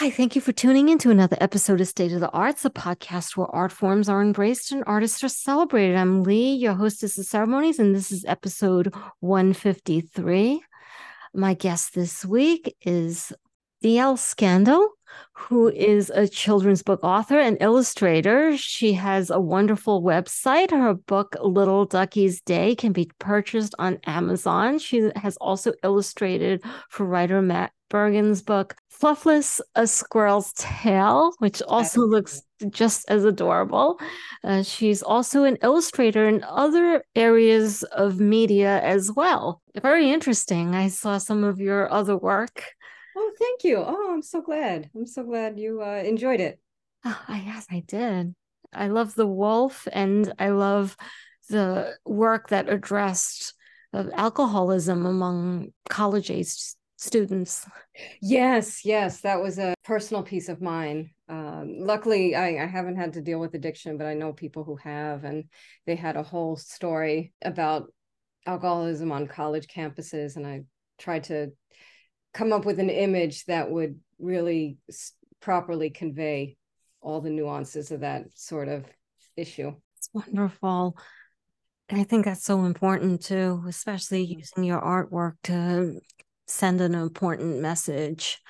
Hi, thank you for tuning in to another episode of State of the Arts, a podcast where art forms are embraced and artists are celebrated. I'm Lee, your hostess of ceremonies, and this is episode 153. My guest this week is D.L. Skandle, who is a children's book author and illustrator. She has a wonderful website. Her book, Little Duckie's Day, can be purchased on Amazon. She has also illustrated for writer Matt Bergin's book, Fluffless, A Squirrel's Tale, which also looks just as adorable. Uh, she's also an illustrator in other areas of media as well. Very interesting. I saw some of your other work. Oh, thank you. Oh, I'm so glad. I'm so glad you uh, enjoyed it. Oh, yes, I did. I love the wolf and I love the work that addressed of alcoholism among college aged students. Yes, yes, that was a personal piece of mine. Um, luckily, I, I haven't had to deal with addiction, but I know people who have, and they had a whole story about alcoholism on college campuses. And I tried to come up with an image that would really properly convey all the nuances of that sort of issue. It's wonderful. I think that's so important too, especially using your artwork to send an important message.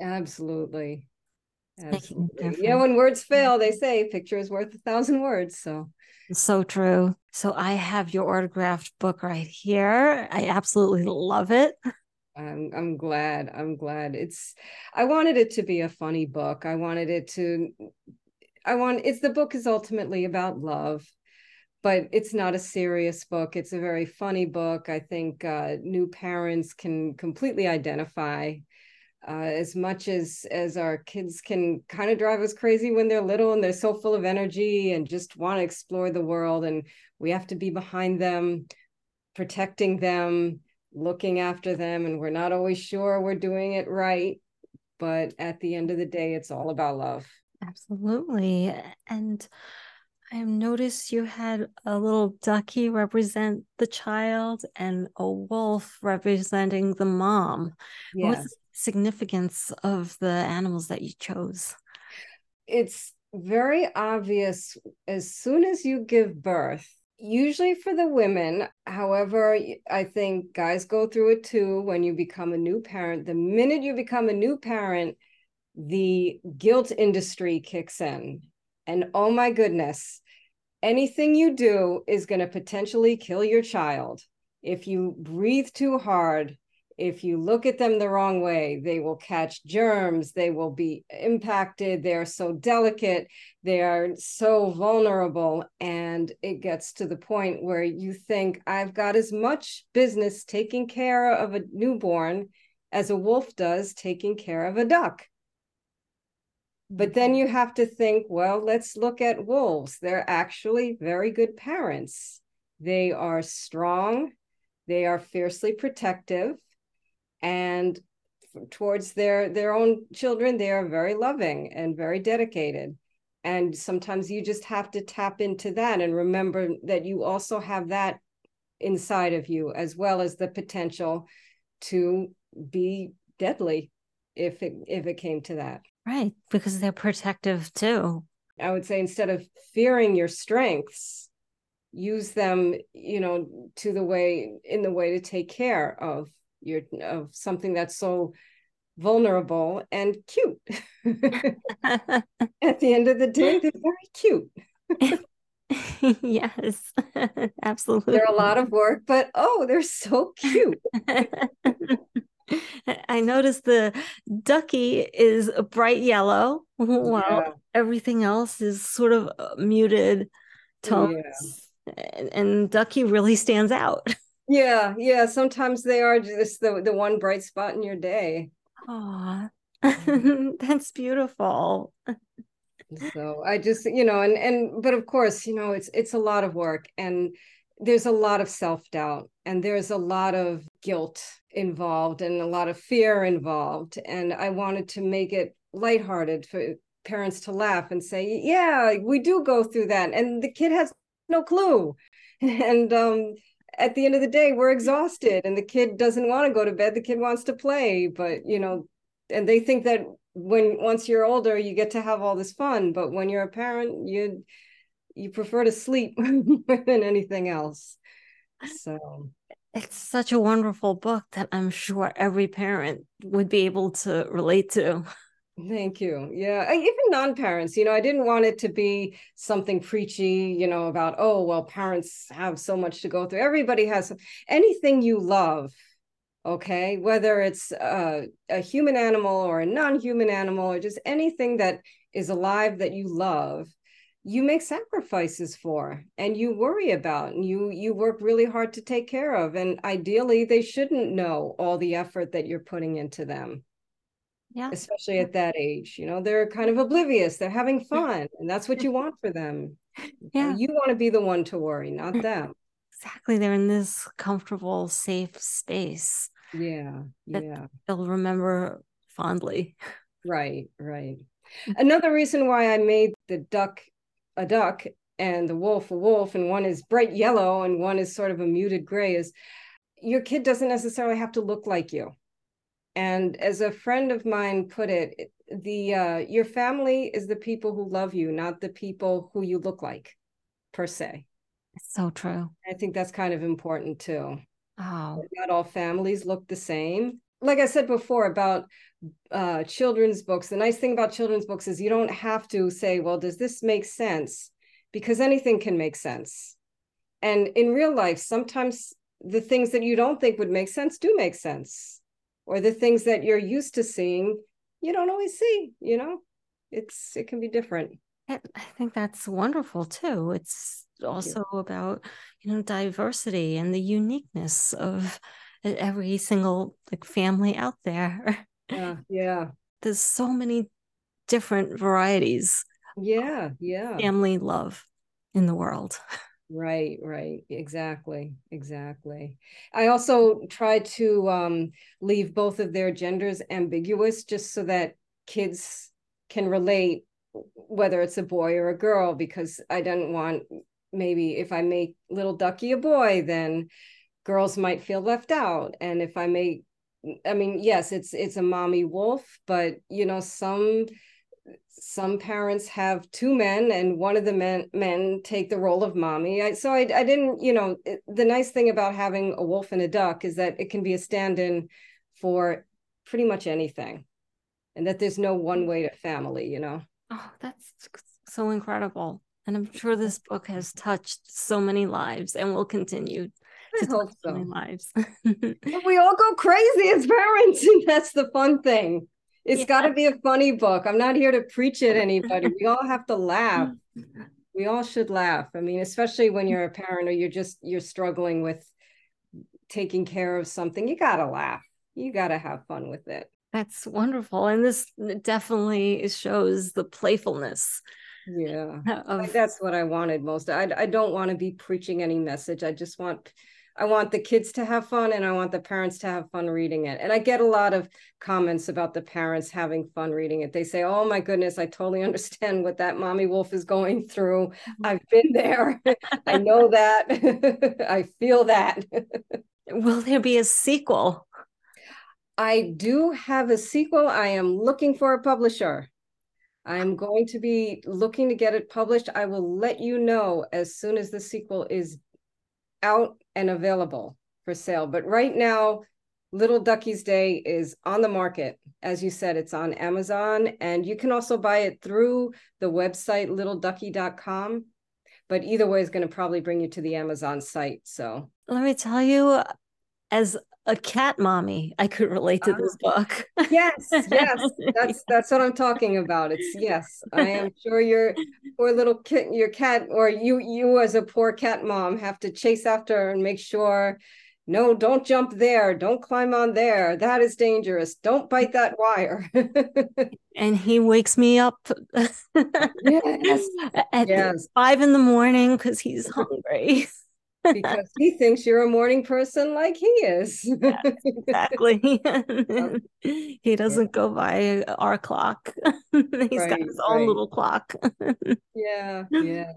Absolutely. Absolutely. Yeah, when words fail, they say picture is worth a thousand words. So so true. So I have your autographed book right here. I absolutely love it. I'm I'm glad. I'm glad. It's I wanted it to be a funny book. I wanted it to I want it's the book is ultimately about love but it's not a serious book. It's a very funny book. I think uh, new parents can completely identify uh, as much as as our kids can kind of drive us crazy when they're little and they're so full of energy and just want to explore the world and we have to be behind them protecting them looking after them and we're not always sure we're doing it right but at the end of the day it's all about love absolutely and I noticed you had a little ducky represent the child and a wolf representing the mom. Yes. What's the significance of the animals that you chose? It's very obvious as soon as you give birth. Usually for the women, however, I think guys go through it too when you become a new parent. The minute you become a new parent, the guilt industry kicks in and oh my goodness, anything you do is going to potentially kill your child. If you breathe too hard, if you look at them the wrong way, they will catch germs, they will be impacted. They're so delicate, they are so vulnerable. And it gets to the point where you think, I've got as much business taking care of a newborn as a wolf does taking care of a duck. But then you have to think, well, let's look at wolves. They're actually very good parents. They are strong, they are fiercely protective, and towards their their own children, they are very loving and very dedicated. And sometimes you just have to tap into that and remember that you also have that inside of you, as well as the potential to be deadly if it if it came to that. Right, because they're protective too. I would say instead of fearing your strengths, use them, you know, to the way in the way to take care of your of something that's so vulnerable and cute. At the end of the day, they're very cute. yes, absolutely. They're a lot of work, but oh, they're so cute. I noticed the ducky is a bright yellow, while yeah. everything else is sort of uh, muted tones. Yeah. And, and ducky really stands out. Yeah, yeah. Sometimes they are just the the one bright spot in your day. Oh, that's beautiful. so I just, you know, and and but of course, you know, it's it's a lot of work and there's a lot of self-doubt and there's a lot of guilt involved and a lot of fear involved. And I wanted to make it lighthearted for parents to laugh and say, yeah, we do go through that. And the kid has no clue. And um, at the end of the day, we're exhausted and the kid doesn't want to go to bed. The kid wants to play, but you know, and they think that when once you're older you get to have all this fun but when you're a parent you you prefer to sleep more than anything else so it's such a wonderful book that i'm sure every parent would be able to relate to Thank you. Yeah, even non-parents, you know, I didn't want it to be something preachy, you know, about oh, well, parents have so much to go through. Everybody has anything you love, okay, whether it's uh, a human animal or a non-human animal or just anything that is alive that you love, you make sacrifices for and you worry about and you you work really hard to take care of. And ideally they shouldn't know all the effort that you're putting into them. Yeah. Especially at that age you know they're kind of oblivious. They're having fun and that's what you want for them. Yeah. You want to be the one to worry not them. Exactly. They're in this comfortable safe space yeah. yeah. they'll remember fondly. Right. Right. Another reason why i made the duck a duck and the wolf a wolf and one is bright yellow and one is sort of a muted gray is your kid doesn't necessarily have to look like you and as a friend of mine put it, the uh, your family is the people who love you, not the people who you look like, per se. It's so true. I think that's kind of important too. Oh, not all families look the same. Like I said before about uh, children's books, the nice thing about children's books is you don't have to say, "Well, does this make sense?" Because anything can make sense. And in real life, sometimes the things that you don't think would make sense do make sense. Or the things that you're used to seeing you don't always see you know? It's it can be different. I think that's wonderful too. It's also about you know diversity and the uniqueness of every single like family out there yeah yeah there's so many different varieties yeah yeah family love in the world Right, right. Exactly, exactly. I also try to um, leave both of their genders ambiguous just so that kids can relate whether it's a boy or a girl because I don't want maybe if I make little ducky a boy then girls might feel left out. And if I make I mean yes it's it's a mommy wolf but you know some some parents have two men and one of the men men take the role of mommy. I, so I, I didn't you know it, the nice thing about having a wolf and a duck is that it can be a stand-in for pretty much anything and that there's no one way to family you know? Oh that's so incredible. And i'm sure this book has touched so many lives and will continue I hope so. lives. we all go crazy as parents, and that's the fun thing. It's yeah. got to be a funny book. I'm not here to preach it at anybody. we all have to laugh. We all should laugh. I mean, especially when you're a parent or you're just you're struggling with taking care of something, you got to laugh. You got to have fun with it. That's wonderful. And this definitely shows the playfulness. Yeah. Of... That's what I wanted most. I I don't want to be preaching any message. I just want I want the kids to have fun and I want the parents to have fun reading it. And I get a lot of comments about the parents having fun reading it. They say, Oh my goodness, I totally understand what that mommy wolf is going through. I've been there. I know that. I feel that. Will there be a sequel? I do have a sequel. I am looking for a publisher. I'm going to be looking to get it published. I will let you know as soon as the sequel is out and available for sale. But right now, Little Duckie's Day is on the market. As you said, it's on Amazon, and you can also buy it through the website littleducky.com. But either way is going to probably bring you to the Amazon site. So let me tell you, as a cat mommy, I could relate to this ah. book. yes, yes, that's that's what I'm talking about. It's yes, I am sure your poor little kid, your cat, or you you as a poor cat mom have to chase after and make sure. No, don't jump there. Don't climb on there. That is dangerous. Don't bite that wire. and he wakes me up yes. at yes. five in the morning because he's hungry because he thinks you're a morning person like he is. exactly. he doesn't go by our clock. He's right, got his own right. little clock. yeah, yeah.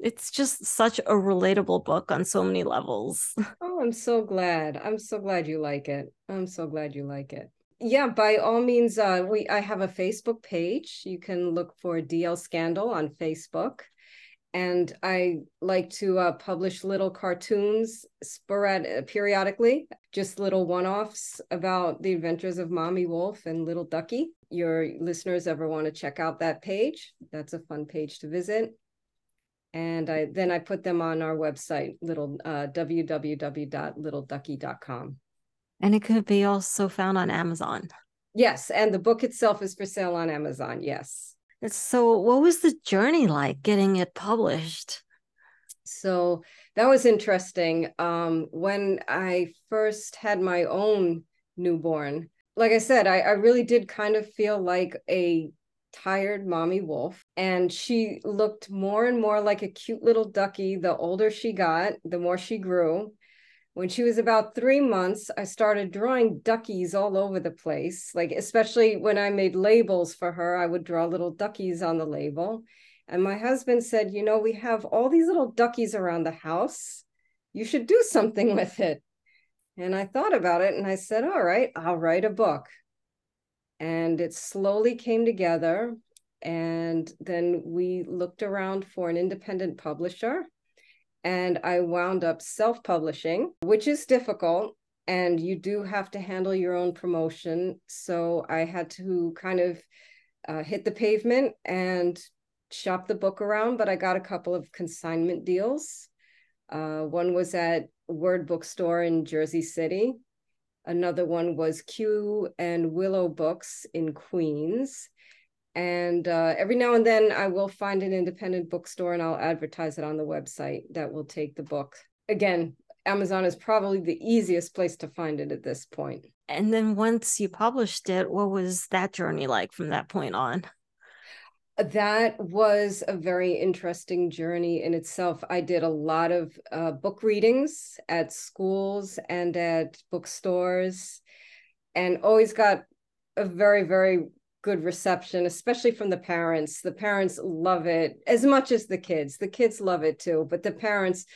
It's just such a relatable book on so many levels. Oh, I'm so glad. I'm so glad you like it. I'm so glad you like it yeah, by all means, uh, we I have a Facebook page. You can look for DL Skandle on Facebook. And I like to uh, publish little cartoons sporad- periodically, just little one offs about the adventures of Mommy Wolf and Little Ducky. Your listeners ever want to check out that page? That's a fun page to visit and I then I put them on our website, little uh, www.littleducky.com. And it could be also found on Amazon. Yes, and the book itself is for sale on Amazon. Yes. So, what was the journey like getting it published? So that was interesting. Um, when I first had my own newborn, like I said, I, I really did kind of feel like a tired mommy wolf and she looked more and more like a cute little ducky the older she got the more she grew when she was about three months i started drawing duckies all over the place. Like especially when i made labels for her i would draw little duckies on the label. And my husband said you know we have all these little duckies around the house. You should do something with it. And i thought about it and i said all right i'll write a book. And it slowly came together. And then we looked around for an independent publisher and i wound up self-publishing which is difficult and you do have to handle your own promotion. So i had to kind of uh, hit the pavement and shop the book around but i got a couple of consignment deals. Uh, one was at word bookstore in jersey city. Another one was Kew and Willow Books in Queens. And uh, every now and then I will find an independent bookstore and I'll advertise it on the website that will take the book. Again, Amazon is probably the easiest place to find it at this point. And then once you published it, what was that journey like from that point on? that was a very interesting journey in itself. I did a lot of uh, book readings at schools and at bookstores, and always got a very, very good reception, especially from the parents. The parents love it as much as the kids. The kids love it too, but the parents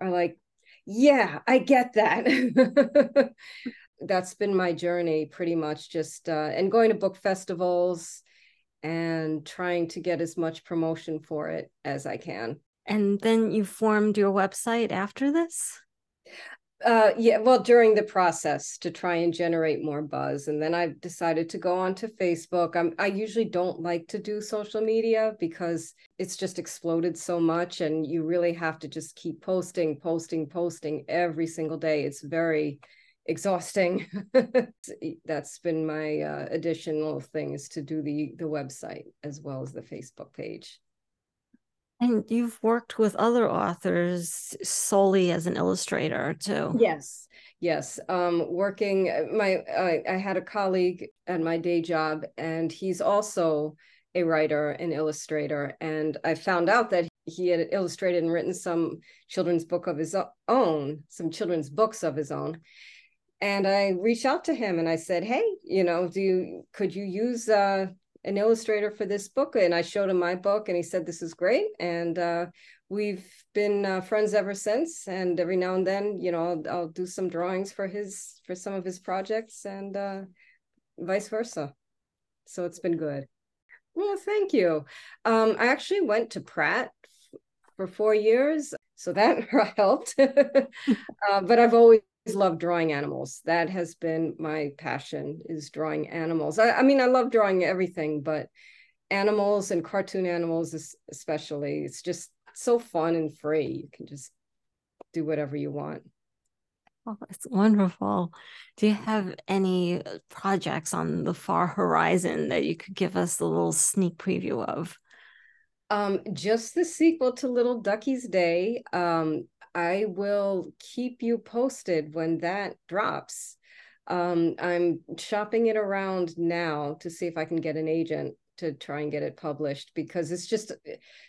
are like, yeah, I get that. That's been my journey pretty much just, uh, and going to book festivals and trying to get as much promotion for it as I can. And then you formed your website after this? Uh, yeah, well, during the process to try and generate more buzz. And then i've decided to go on to Facebook. I'm, I usually don't like to do social media because it's just exploded so much. And you really have to just keep posting, posting, posting every single day. It's very exhausting. That's been my uh, additional thing is to do the the website as well as the Facebook page. And you've worked with other authors solely as an illustrator too. Yes, yes. Um, working uh, my I, I had a colleague at my day job, and he's also a writer and illustrator. And I found out that he had illustrated and written some children's book of his own, some children's books of his own and I reached out to him and I said, "Hey, you know, do you could you use uh, an illustrator for this book?" And I showed him my book, and he said, "This is great." And uh, we've been uh, friends ever since. And every now and then, you know, I'll, I'll, do some drawings for his for some of his projects, and uh, vice versa. So it's been good. Well, thank you. Um, I actually went to Pratt for four years, so that helped. uh, but I've always loved drawing animals. That has been my passion is drawing animals. I, I, mean, I love drawing everything, but animals and cartoon animals especially, it's just so fun and free. You can just do whatever you want. Oh, that's wonderful. Do you have any projects on the far horizon that you could give us a little sneak preview of? Um, just the sequel to Little Duckie's Day. Um, I will keep you posted when that drops. Um, I'm shopping it around now to see if I can get an agent to try and get it published because it's just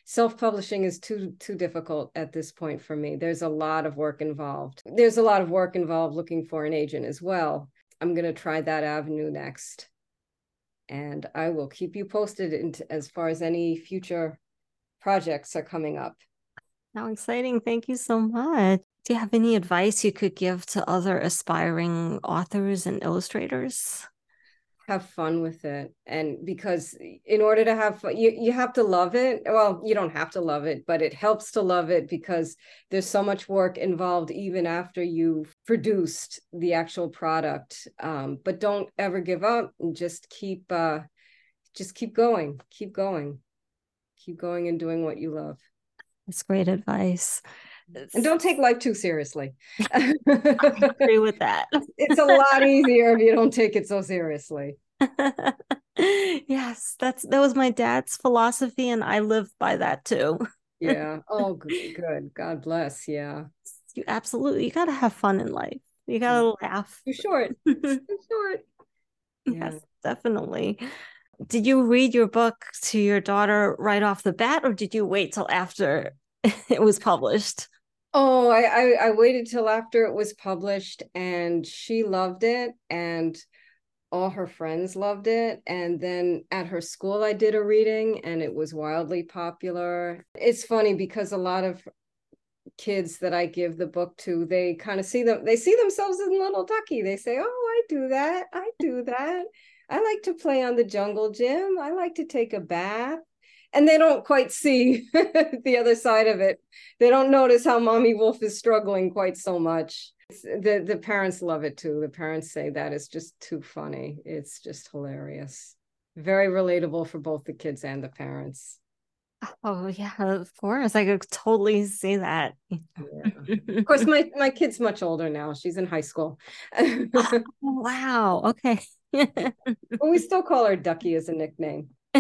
self-publishing is too too difficult at this point for me. There's a lot of work involved. There's a lot of work involved looking for an agent as well. I'm going to try that avenue next. And I will keep you posted as far as any future projects are coming up. How exciting. Thank you so much. Do you have any advice you could give to other aspiring authors and illustrators? have fun with it and because in order to have fun you, you have to love it well you don't have to love it but it helps to love it because there's so much work involved even after you've produced the actual product um, but don't ever give up and just keep uh, just keep going keep going keep going and doing what you love that's great advice and don't take life too seriously. I agree with that. it's a lot easier if you don't take it so seriously. yes, that's that was my dad's philosophy, and I live by that too. yeah. Oh, good, good. God bless. Yeah. You absolutely. You got to have fun in life. You got to mm. laugh. Too short. Too short. Yeah. Yes, definitely. Did you read your book to your daughter right off the bat, or did you wait till after it was published? Oh, I, I, I waited till after it was published, and she loved it, and all her friends loved it. And then at her school, I did a reading, and it was wildly popular. It's funny because a lot of kids that I give the book to, they kind of see them, they see themselves in Little Ducky. They say, "Oh, I do that. I do that. I like to play on the jungle gym. I like to take a bath." and they don't quite see the other side of it. They don't notice how mommy wolf is struggling quite so much. the the parents love it too. The parents say that is just too funny. It's just hilarious. Very relatable for both the kids and the parents. Oh yeah, of course. I could totally see that. Yeah. of course, my my kid's much older now. She's in high school. oh, wow. Okay. But we still call her Ducky as a nickname.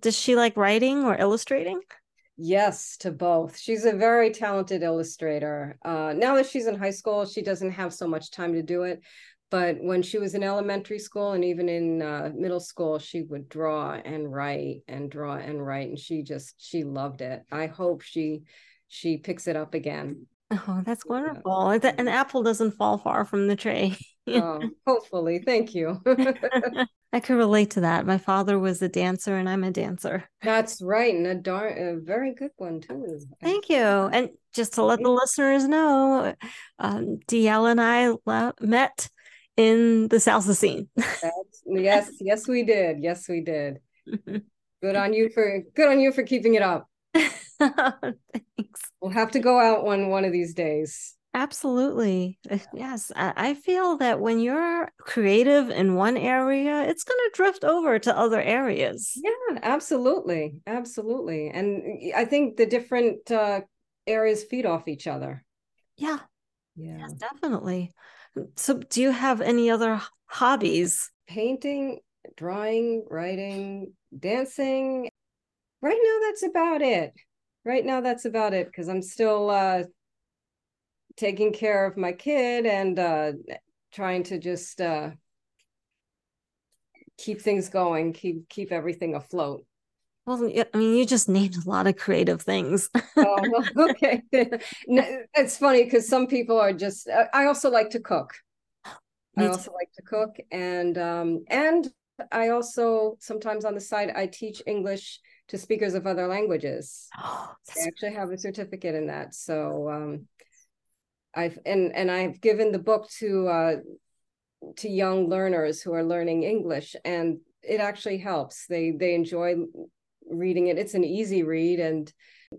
Does she like writing or illustrating? Yes, to both. She's a very talented illustrator. Uh, now that she's in high school, she doesn't have so much time to do it. But when she was in elementary school and even in uh, middle school, she would draw and write and draw and write, and she just she loved it. I hope she she picks it up again. Oh, that's wonderful. Yeah. An apple doesn't fall far from the tree. oh, hopefully. Thank you. I can relate to that. My father was a dancer and I'm a dancer. That's right. And a, dar- a very good one, too. Thank you. And just to let the listeners know, um, DL and I met in the salsa scene. yes, yes, we did. Yes, we did. good on you for good on you for keeping it up. Thanks. We'll have to go out one one of these days. Absolutely. Uh, yes. I feel that when you're creative in one area, it's going to drift over to other areas. Yeah, absolutely. Absolutely. And I think the different uh, areas feed off each other. Yeah. Yeah. Yes, definitely. So, do you have any other hobbies? Painting, drawing, writing, dancing. Right now, that's about it. Right now, that's about it because I'm still uh, taking care of my kid and uh, trying to just uh, keep things going, keep keep everything afloat. Well, I mean, you just named a lot of creative things. oh, okay. it's funny because some people are just. Uh, I also like to cook. Me I also too. like to cook, and um, and I also sometimes on the side I teach English to speakers of other languages. Oh, I actually have a certificate in that. So um, I've and and I've given the book to uh, to young learners who are learning English, and it actually helps. They they enjoy reading it. It's an easy read, and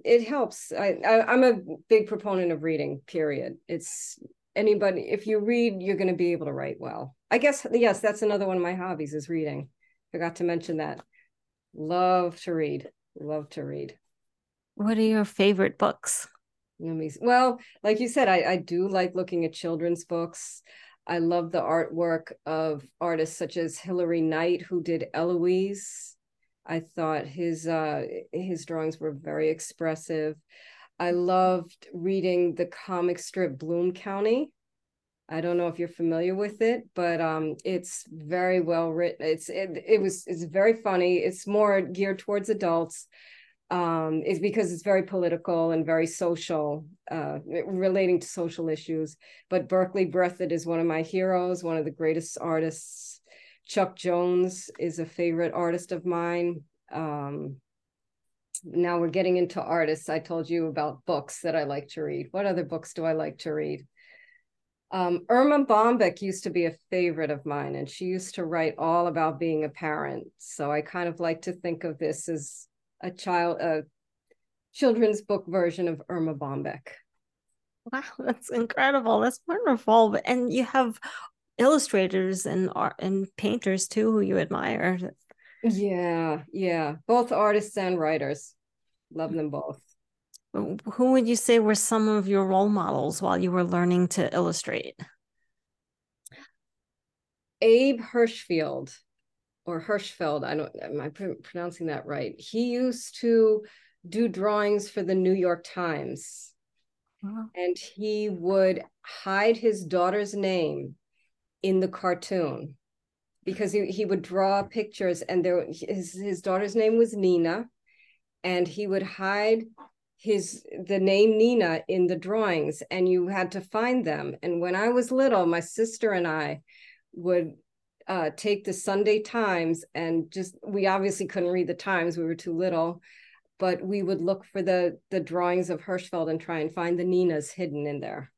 it helps. I, I I'm a big proponent of reading. Period. It's anybody if you read, you're going to be able to write well. I guess yes, that's another one of my hobbies is reading. Forgot to mention that. Love to read. Love to read. What are your favorite books? Well, like you said, I, I do like looking at children's books. I love the artwork of artists such as Hilary Knight, who did Eloise. I thought his uh, his drawings were very expressive. I loved reading the comic strip Bloom County. I don't know if you're familiar with it, but um, it's very well written. It's it, it was it's very funny. It's more geared towards adults, um, is because it's very political and very social, uh, relating to social issues. But Berkeley Breathed is one of my heroes, one of the greatest artists. Chuck Jones is a favorite artist of mine. Um, now we're getting into artists. I told you about books that I like to read. What other books do I like to read? Um, Erma Bombeck used to be a favorite of mine, and she used to write all about being a parent. So I kind of like to think of this as a child, a children's book version of Erma Bombeck. Wow, that's incredible. That's wonderful. And you have illustrators and art and painters too who you admire. Yeah, yeah, both artists and writers. Love them both. Who would you say were some of your role models while you were learning to illustrate? Abe Hirschfield or Hirschfeld, I don't am I pronouncing that right? He used to do drawings for the New York Times. Wow. And he would hide his daughter's name in the cartoon because he, he would draw pictures and there his his daughter's name was Nina and he would hide his the name Nina in the drawings and you had to find them and when I was little my sister and I would uh, take the Sunday Times and just we obviously couldn't read the Times we were too little but we would look for the the drawings of Hirschfeld and try and find the Ninas hidden in there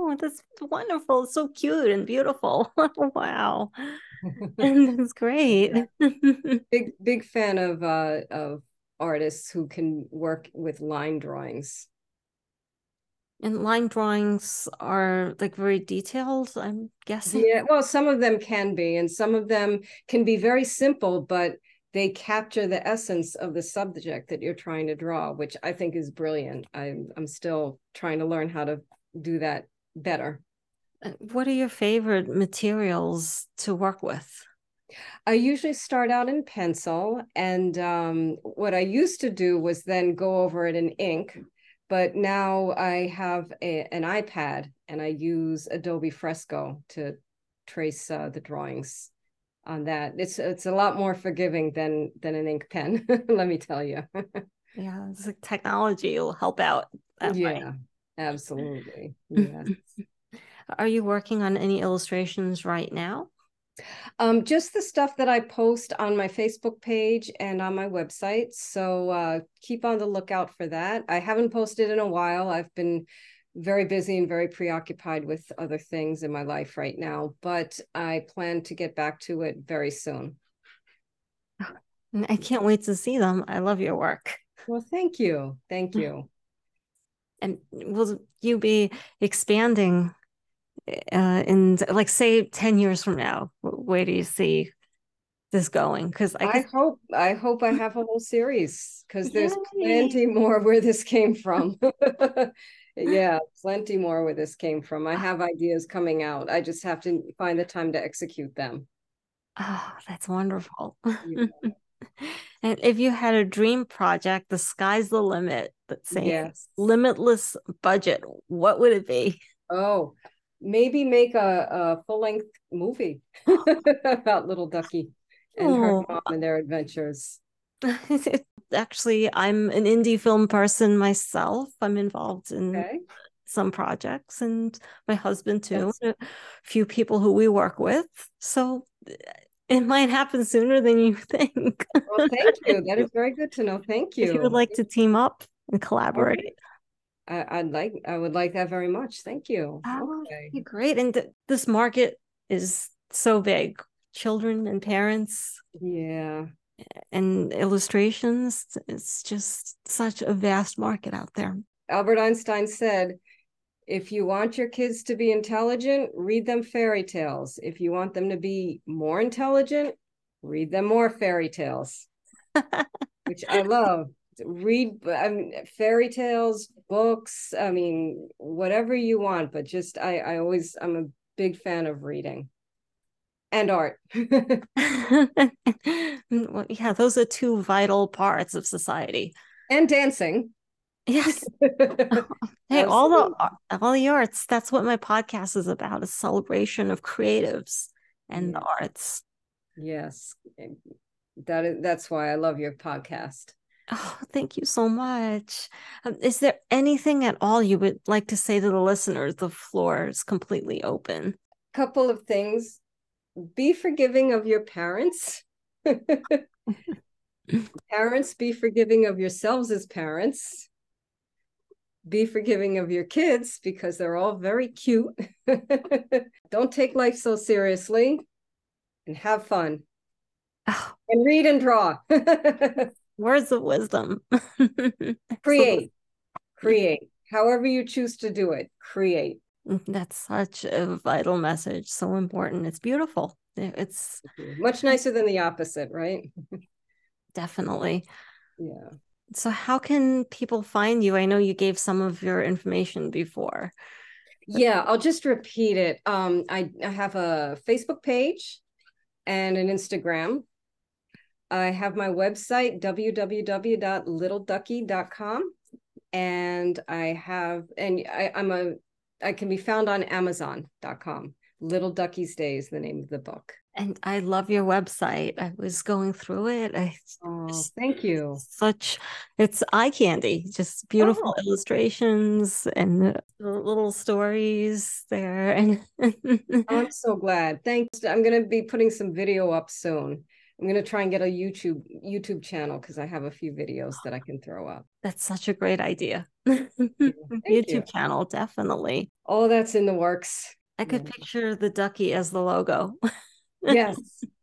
Oh, that's wonderful. It's so cute and beautiful. wow. and that's great. big big fan of uh of artists who can work with line drawings. And line drawings are like very detailed, I'm guessing. Yeah, well, some of them can be, and some of them can be very simple, but they capture the essence of the subject that you're trying to draw, which I think is brilliant. I'm I'm still trying to learn how to do that better. What are your favorite materials to work with? I usually start out in pencil, and um, what I used to do was then go over it in ink. But now I have a, an iPad and I use Adobe Fresco to trace uh, the drawings on that. It's it's a lot more forgiving than than an ink pen. let me tell you. yeah, it's like technology will help out. yeah, way. Absolutely. Yes. Are you working on any illustrations right now? Um, just the stuff that I post on my Facebook page and on my website. So uh, keep on the lookout for that. I haven't posted in a while. I've been very busy and very preoccupied with other things in my life right now, but I plan to get back to it very soon. I can't wait to see them. I love your work. Well, thank you. Thank you and will you be expanding uh, in like say 10 years from now where do you see this going? Because I, I, hope i hope i have a whole series because there's plenty more where this came from. Yeah plenty more where this came from. I have ideas coming out. I just have to find the time to execute them. Oh that's wonderful. Yeah. And if you had a dream project, the sky's the limit, but say yes. limitless budget, what would it be? Oh, maybe make a, a full length movie about little Ducky and her mom and their adventures. Actually, I'm an indie film person myself. I'm involved in okay. some projects and my husband too, a few people who we work with. So eh, it might happen sooner than you think. well, thank you. That is very good to know. Thank you. If you would like to team up and collaborate. I, would like I would like that very much. Thank you. Oh, okay. great. And th- this market is so big. Children and parents. Yeah. And illustrations. It's just such a vast market out there. Albert Einstein said, if you want your kids to be intelligent, read them fairy tales. If you want them to be more intelligent, read them more fairy tales, which I love. Read I mean, fairy tales, books. I mean, whatever you want, but just I, I always I'm a big fan of reading and art. well, yeah, those are two vital parts of society. And dancing. Yes. hey, all the all the arts. That's what my podcast is about: a celebration of creatives and the arts. Yes, that is. That's why I love your podcast. Oh, thank you so much. Um, is there anything at all you would like to say to the listeners? The floor is completely open. Couple of things. Be forgiving of your parents. parents, be forgiving of yourselves as parents be forgiving of your kids because they're all very cute. Don't take life so seriously and have fun. Oh. And read and draw. Words of wisdom. create. Create. However you choose to do it, create. That's such a vital message. So important. It's beautiful. It's much nicer than the opposite, right? Definitely. Yeah. So, how can people find you? I know you gave some of your information before. Yeah, I'll just repeat it. Um, I, I have a Facebook page and an Instagram. I have my website, www.littleducky.com. And I have, and I, I'm a, I can be found on Amazon.com. Little Duckie's Day is the name of the book. And I love your website. I was going through it. I, oh, thank you. Such, it's eye candy. Just beautiful oh. illustrations and little stories there. And oh, I'm so glad. Thanks. I'm going to be putting some video up soon. I'm going to try and get a YouTube YouTube channel because I have a few videos that I can throw up. That's such a great idea. YouTube you. channel, definitely. Oh, that's in the works. I could yeah. picture the ducky as the logo. yes.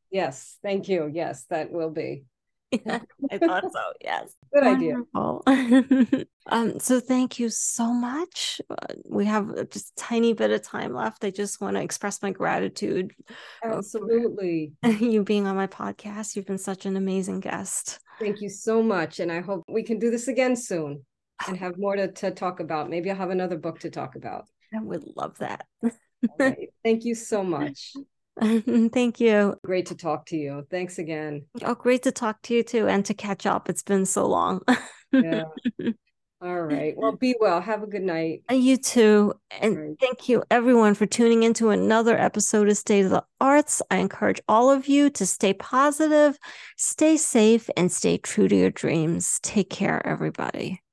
Yes. Thank you. Yes, that will be. Yeah, I thought so. Yes. Good Wonderful. idea. um, so thank you so much. Uh, we have just a tiny bit of time left. I just want to express my gratitude. Absolutely. You being on my podcast. You've been such an amazing guest. Thank you so much. And I hope we can do this again soon and have more to, to talk about. Maybe I'll have another book to talk about. I would love that. right. Thank you so much. Thank you. Great to talk to you. Thanks again. Oh, great to talk to you too and to catch up. It's been so long. yeah. All right. Well, be well. Have a good night. Uh, you too. And right. thank you, everyone, for tuning into another episode of State of the Arts. I encourage all of you to stay positive, stay safe, and stay true to your dreams. Take care, everybody.